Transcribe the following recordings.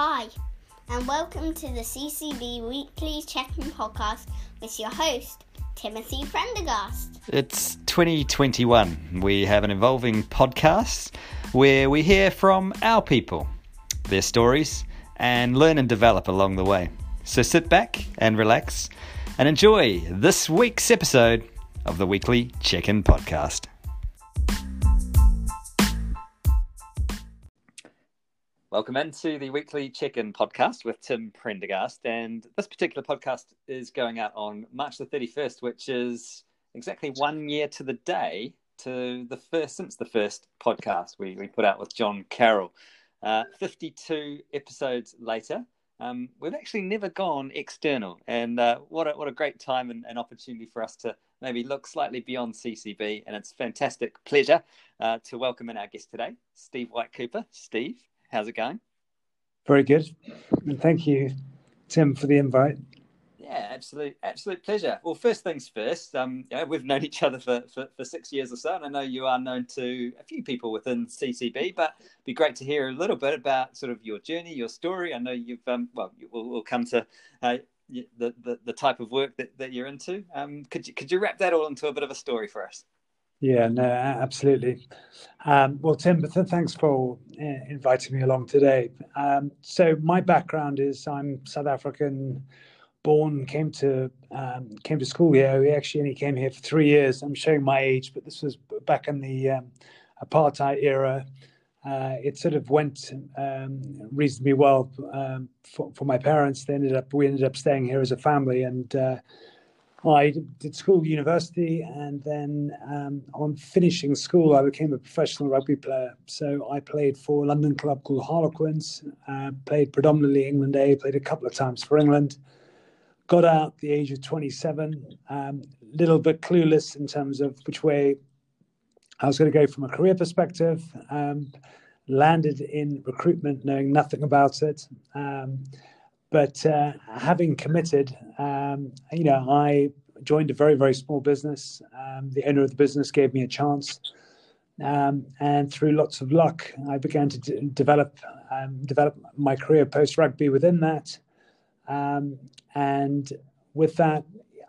Hi, and welcome to the CCB Weekly Check-in Podcast with your host, Timothy Prendergast. It's 2021. We have an evolving podcast where we hear from our people, their stories, and learn and develop along the way. So sit back and relax and enjoy this week's episode of the Weekly Check In Podcast. Welcome into the weekly check in podcast with Tim Prendergast. And this particular podcast is going out on March the 31st, which is exactly one year to the day to the first, since the first podcast we, we put out with John Carroll. Uh, 52 episodes later, um, we've actually never gone external. And uh, what, a, what a great time and, and, opportunity for us to maybe look slightly beyond CCB. And it's fantastic pleasure uh, to welcome in our guest today, Steve White Cooper. Steve, How's it going? Very good. And thank you, Tim, for the invite. Yeah, absolute, absolute pleasure. Well, first things first, um, yeah, we've known each other for, for, for, six years or so, and I know you are known to a few people within CCB, but it'd be great to hear a little bit about sort of your journey, your story. I know you've, um, well, we'll, we'll come to uh, the, the, the type of work that, that you're into. Um, could, you, could you wrap that all into a bit of a story for us? Yeah, no, absolutely. Um, well, Tim, thanks for uh, inviting me along today. Um, so, my background is I'm South African born, came to um, came to school here. We actually only came here for three years. I'm showing my age, but this was back in the um, apartheid era. Uh, it sort of went um, reasonably well um, for, for, my parents. They ended up we ended up staying here as a family, and uh, I did school, university, and then um, on finishing school, I became a professional rugby player. So I played for a London club called Harlequins, uh, played predominantly England A, played a couple of times for England. Got out the age of 27, a um, little bit clueless in terms of which way I was going to go from a career perspective. Um, landed in recruitment knowing nothing about it. Um, but uh, having committed, um, you know, I joined a very, very small business. Um, the owner of the business gave me a chance. Um, and through lots of luck, I began to d- develop um, develop my career post rugby within that. Um, and with that,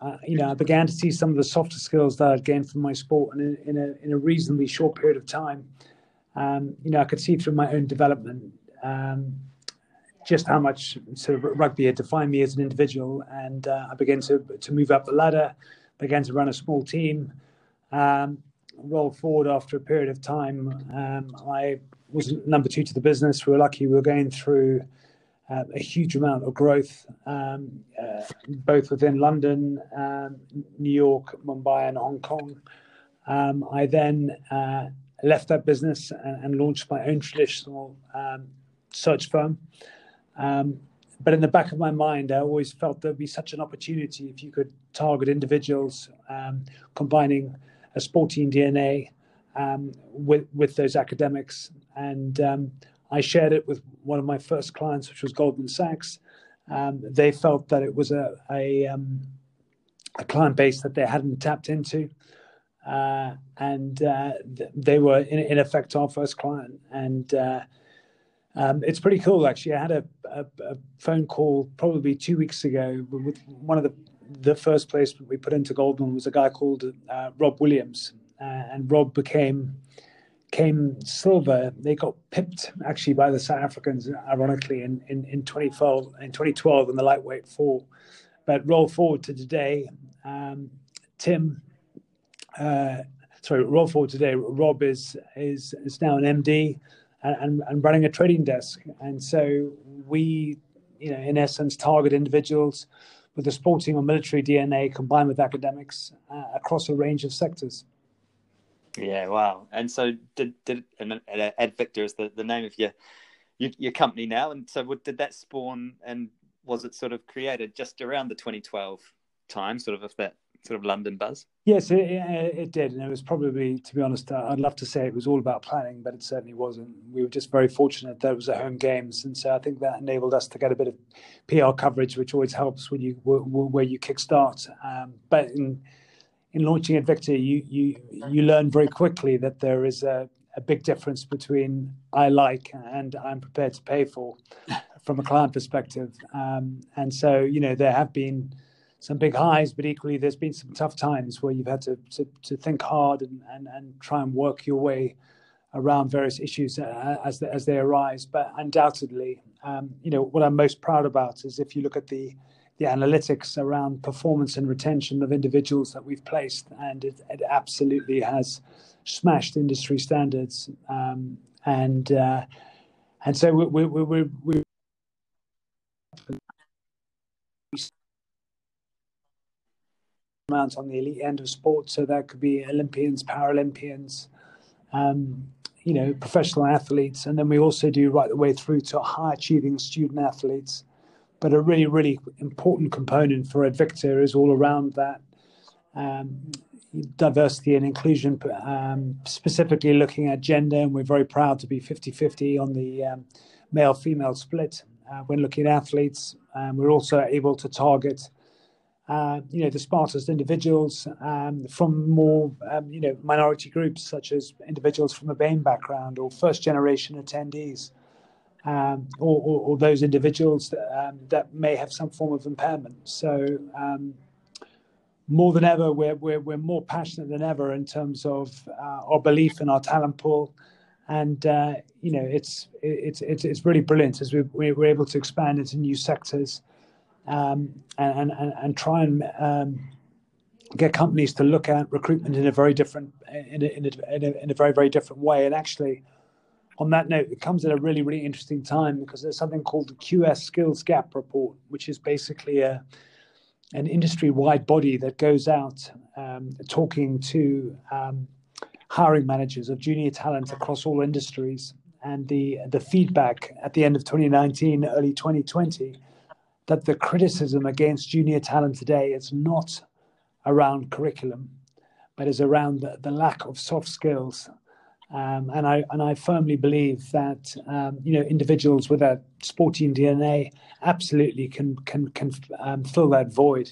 uh, you know, I began to see some of the softer skills that I'd gained from my sport, and in, in a in a reasonably short period of time, um, you know, I could see through my own development just how much sort of rugby had defined me as an individual. And uh, I began to to move up the ladder, began to run a small team. Um, roll forward after a period of time, um, I was number two to the business. We were lucky we were going through uh, a huge amount of growth, um, uh, both within London, um, New York, Mumbai, and Hong Kong. Um, I then uh, left that business and, and, launched my own traditional um, search firm. Um, but in the back of my mind, I always felt there'd be such an opportunity if you could target individuals, um, combining a sporting DNA um, with with those academics. And um, I shared it with one of my first clients, which was Goldman Sachs. Um, they felt that it was a a, um, a, client base that they hadn't tapped into, uh, and uh, they were in, in effect our first client. And uh, um, it's pretty cool, actually. I had a, a, a, phone call probably two weeks ago with one of the the first place we put into Goldman was a guy called uh, Rob Williams, uh, and Rob became came silver. They got pipped actually by the South Africans, ironically, in, in, in 2012 in 2012 in the lightweight four. But roll forward to today, um, Tim. Uh, sorry, roll forward today. Rob is is is now an MD and, and running a trading desk. And so we, you know, in essence, target individuals with the sporting or military DNA combined with academics uh, across a range of sectors. Yeah, wow. And so did did and Advictor is the, the name of your, your, your company now, and so did that spawn and was it sort of created just around the 2012 time, sort of if that sort of London buzz? Yes, it, it, did, and it was probably, to be honest, I'd love to say it was all about planning, but it certainly wasn't. We were just very fortunate that it was at home games, and so I think that enabled us to get a bit of PR coverage, which always helps when you where you kickstart. Um, but in in launching Advictor, you you you learn very quickly that there is a, a big difference between I like and I'm prepared to pay for from a client perspective. Um, and so, you know, there have been some big highs, but equally there's been some tough times where you've had to to, to think hard and, and, and try and work your way around various issues uh, as they, as they arise. But undoubtedly, um, you know, what I'm most proud about is if you look at the the analytics around performance and retention of individuals that we've placed, and it, it absolutely has smashed industry standards. Um, and uh, and so we we we, we on the elite end of sport. So that could be Olympians, Paralympians, um, you know, professional athletes, and then we also do right the way through to high achieving student athletes. But a really, really important component for Advictor is all around that um, diversity and inclusion, um, specifically looking at gender. And we're very proud to be 50 50 on the um, male female split uh, when looking at athletes. Um, we're also able to target. Uh, you know the smartest individuals um, from more um, you know minority groups such as individuals from a BAME background or first generation attendees um, or, or, or, those individuals that, um, that, may have some form of impairment. So, um, more than ever, we're, we're, we're, more passionate than ever in terms of uh, our belief in our talent pool. And uh, you know, it's it's it's it's really brilliant as we we're able to expand into new sectors um, and, and and try and um, get companies to look at recruitment in a very different in a, in a, in a, in a very very different way. And actually, on that note, it comes at a really, really interesting time because there's something called the QS Skills Gap Report, which is basically a an industry-wide body that goes out um, talking to um, hiring managers of junior talent across all industries. And the the feedback at the end of 2019, early 2020, that the criticism against junior talent today is not around curriculum, but is around the, the lack of soft skills um, and I and I firmly believe that um, you know individuals with a sporting DNA absolutely can can can um, fill that void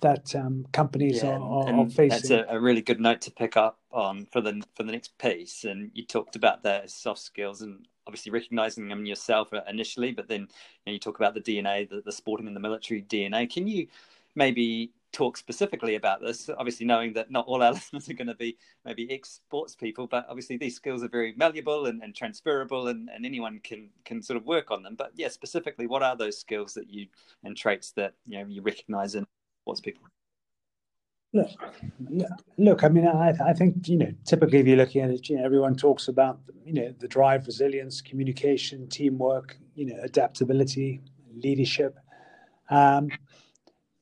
that um, companies yeah, are, are, facing. That's a, a, really good note to pick up on for the for the next piece. And you talked about the soft skills and obviously recognizing them yourself uh, initially, but then you, know, you talk about the DNA, the, the sporting and the military DNA. Can you maybe talk specifically about this, obviously knowing that not all our listeners are going to be maybe ex sports people, but obviously these skills are very malleable and, and transferable and, and anyone can can sort of work on them. But yeah, specifically, what are those skills that you and traits that you know you recognize in sports people? Look, look. I mean, I, I think you know. Typically, if you're looking at it, you know, everyone talks about you know the drive, resilience, communication, teamwork, you know, adaptability, leadership. Um,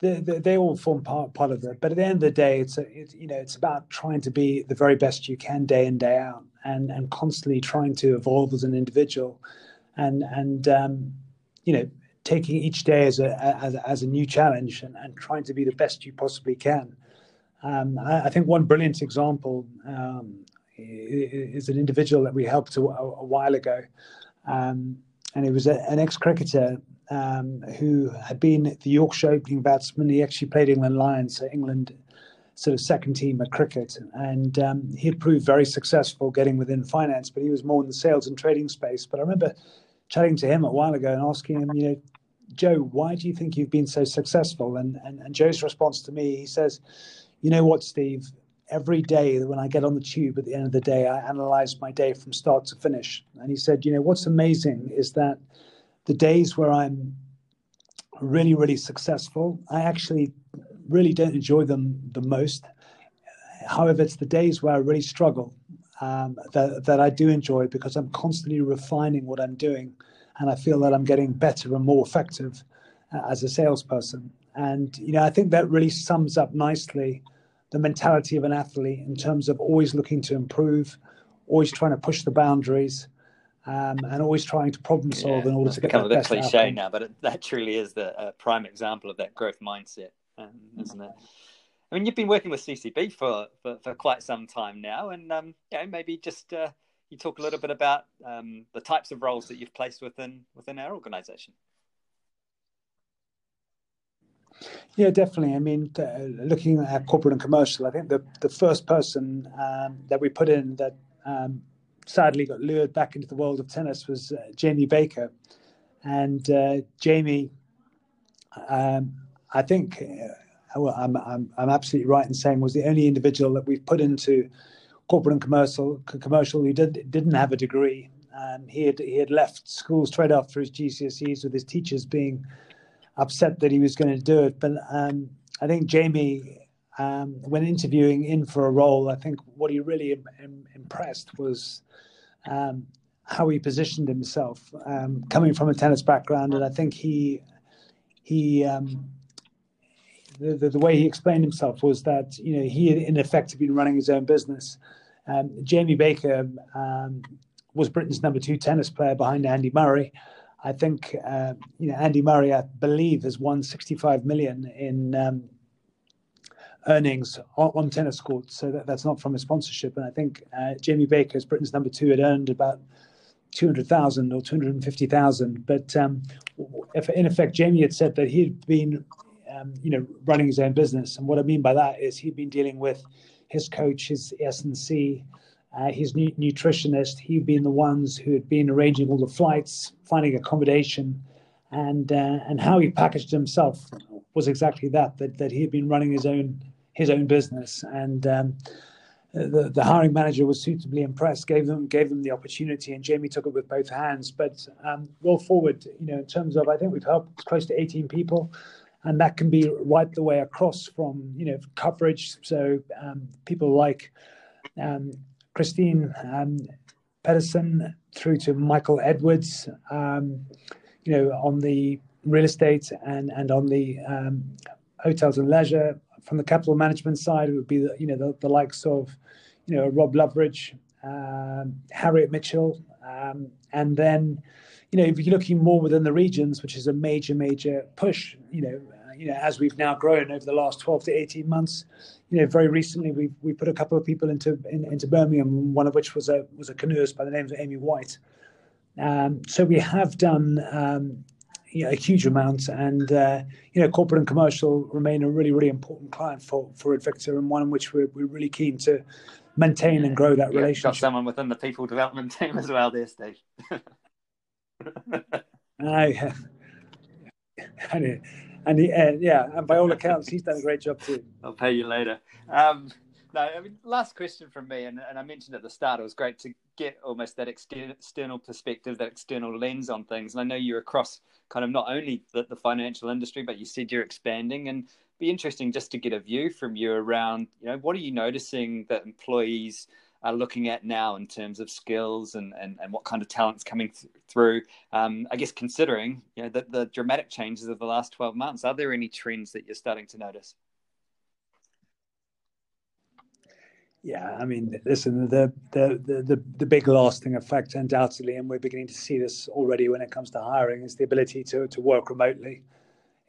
they, they, they, all form part part of it. But at the end of the day, it's, a, it, you know it's about trying to be the very best you can day in day out, and and constantly trying to evolve as an individual, and and um, you know taking each day as a as, as a new challenge and, and trying to be the best you possibly can. Um, I, I, think one brilliant example um, is an individual that we helped a, a while ago, um, and it was a, an ex cricketer um, who had been the Yorkshire opening batsman. He actually played England Lions, so England sort of second team at cricket, and um, he had proved very successful getting within finance, but he was more in the sales and trading space. But I remember chatting to him a while ago and asking him, you know, Joe, why do you think you've been so successful? And, and, and Joe's response to me, he says, you know what, Steve, every day when I get on the tube at the end of the day, I analyze my day from start to finish. And he said, you know, what's amazing is that the days where I'm really, really successful, I actually really don't enjoy them the most. However, it's the days where I really struggle um, that, that I do enjoy because I'm constantly refining what I'm doing and I feel that I'm getting better and more effective uh, as a salesperson. And, you know, I think that really sums up nicely the mentality of an athlete in terms of always looking to improve, always trying to push the boundaries, um, and always trying to problem solve yeah, in order to get a bit cliche outcome. now, but it, that truly is the uh, prime example of that growth mindset, um, isn't it? I mean, you've been working with CCB for, for, for quite some time now, and um, you know, maybe just uh, you talk a little bit about um, the types of roles that you've placed within within our organisation. Yeah, definitely. I mean, uh, looking at corporate and commercial, I think the the first person um, that we put in that um, sadly got lured back into the world of tennis was uh, Jamie Baker. And uh, Jamie, um, I think, uh, well, I'm, I'm, I'm absolutely right in saying was the only individual that we've put into corporate and commercial commercial who did, didn't have a degree. Um, he had he had left school straight after his GCSEs with his teachers being upset that he was going to do it. But um, I think Jamie, um, when interviewing in for a role, I think what he really Im- Im- impressed was um, how he positioned himself, um, coming from a tennis background, and I think he he um, the, the, the way he explained himself was that you know he in effect been running his own business. Um, Jamie Baker was Britain's number two tennis player behind Andy Murray. I think uh, you know Andy Murray, I believe, has won 65 million in um, earnings on, on, tennis courts. So that, that's not from a sponsorship. And I think uh, Jamie Baker, as Britain's number two, had earned about 200,000 or 250,000. But um, if, in effect, Jamie had said that he had been, um, you know, running his own business. And what I mean by that is he'd been dealing with his coach, his S&C, uh, his nu- nutritionist. He'd been the ones who had been arranging all the flights, finding accommodation, and uh, and how he packaged himself was exactly that. That that he had been running his own his own business and. Um, the, the hiring manager was suitably impressed, gave them gave them the opportunity, and Jamie took it with both hands. But um, roll forward, you know, in terms of, I think we've helped close to 18 people, and that can be right the way across from you know coverage. So um, people like um, Christine um, Pedersen through to Michael Edwards, um, you know, on the real estate and and on the um, hotels and leisure from the capital management side, it would be the, you know the, the likes of you know Rob Loveridge, um, Harriet Mitchell, um, and then you know if you're looking more within the regions, which is a major major push, you know. You know, as we've now grown over the last 12 to 18 months, you know, very recently we we put a couple of people into in, into Birmingham, one of which was a was a canoeist by the name of Amy White. Um, so we have done um, you know, a huge amount. And uh, you know, corporate and commercial remain a really, really important client for for Advictor, and one in which we're we're really keen to maintain and grow that yeah, relationship. Got someone within the people development team as well, there, Steve. I, and, and he, yeah, and by all accounts, he's done a great job too. I'll pay you later. Um, no, I mean, last question from me, and, and I mentioned at the start, it was great to get almost that external perspective, that external lens on things. And I know you're across kind of not only the, the financial industry, but you said you're expanding, and be interesting just to get a view from you around, you know, what are you noticing that employees are looking at now in terms of skills and, and, and what kind of talent's coming th- through? Um, I guess considering, you know, the, the dramatic changes of the last 12 months, are there any trends that you're starting to notice? Yeah, I mean, listen, the, the the the big lasting effect, undoubtedly, and we're beginning to see this already when it comes to hiring, is the ability to to work remotely.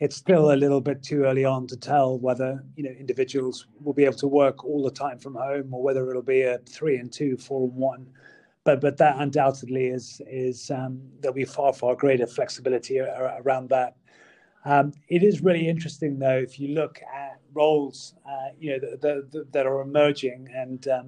It's still a little bit too early on to tell whether you know individuals will be able to work all the time from home or whether it'll be a three and two, four and one. But but that undoubtedly is is um, there'll be far far greater flexibility around that. Um, it is really interesting, though, if you look at roles, uh, you know, that, that are emerging, and um,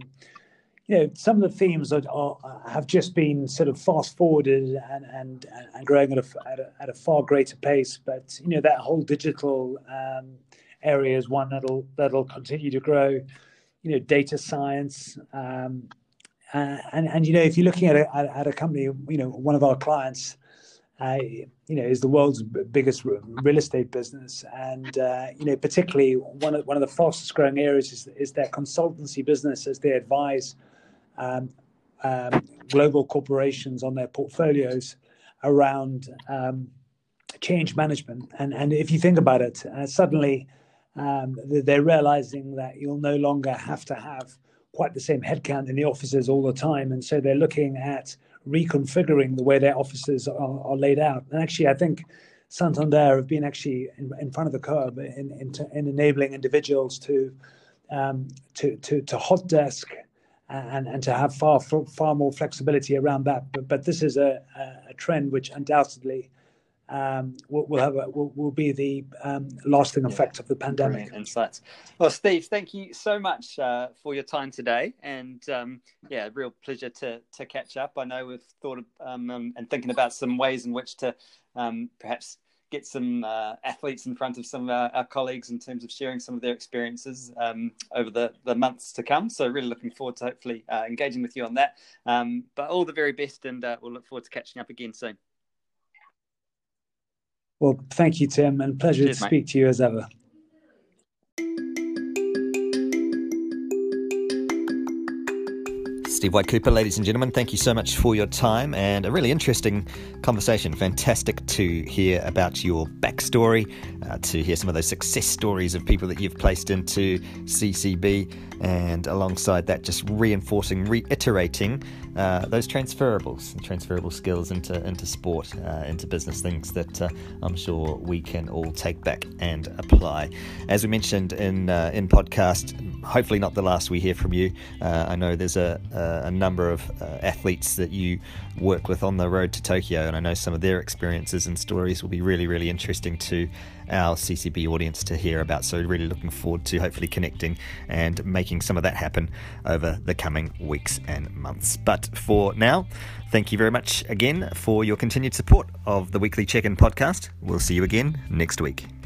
you know, some of the themes are, are, have just been sort of fast forwarded and and, and growing at a, at a, at a far greater pace. But you know, that whole digital um, area is one that'll that'll continue to grow. You know, data science. Um, uh, and and you know, if you're looking at a at a company, you know, one of our clients uh, you know, is the world's biggest real estate business, and uh, you know, particularly one of one of the fastest growing areas is, is their consultancy business as they advise um, um, global corporations on their portfolios around um, change management. And and if you think about it, uh, suddenly um, they're realizing that you'll no longer have to have quite the same headcount in the offices all the time, and so they're looking at reconfiguring the way their offices are, are laid out. And actually, I think Santander have been actually in, in front of the curve in, in, in enabling individuals to, um, to, to, to hot desk and, and to have far far more flexibility around that. But, but this is a, a trend which undoubtedly um, will, will have a, will, will be the um, lasting effect yeah. of the pandemic. Brilliant insights. Well, Steve, thank you so much uh, for your time today, and um, yeah, real pleasure to to catch up. I know we've thought of, um, and thinking about some ways in which to um, perhaps get some uh, athletes in front of some of our, our, colleagues in terms of sharing some of their experiences um, over the, the months to come. So, really looking forward to hopefully uh, engaging with you on that. Um, but all the very best, and uh, we'll look forward to catching up again soon. Well, thank you, Tim, and pleasure Cheers, to speak to you as ever. Steve White Cooper, ladies and gentlemen, thank you so much for your time and a really interesting conversation. Fantastic to hear about your backstory, uh, to hear some of those success stories of people that you've placed into CCB, and alongside that, just reinforcing, reiterating uh, those transferables, transferable skills into into sport, uh, into business, things that uh, I'm sure we can all take back and apply. As we mentioned in uh, in podcast, hopefully not the last we hear from you. Uh, I know there's a, a, number of uh, athletes that you work with on the road to Tokyo, and I know some of their experiences and stories will be really, really interesting to our CCB audience to hear about. So, really looking forward to hopefully connecting and making some of that happen over the coming weeks and months. But for now, thank you very much again for your continued support of the Weekly Check In podcast. We'll see you again next week.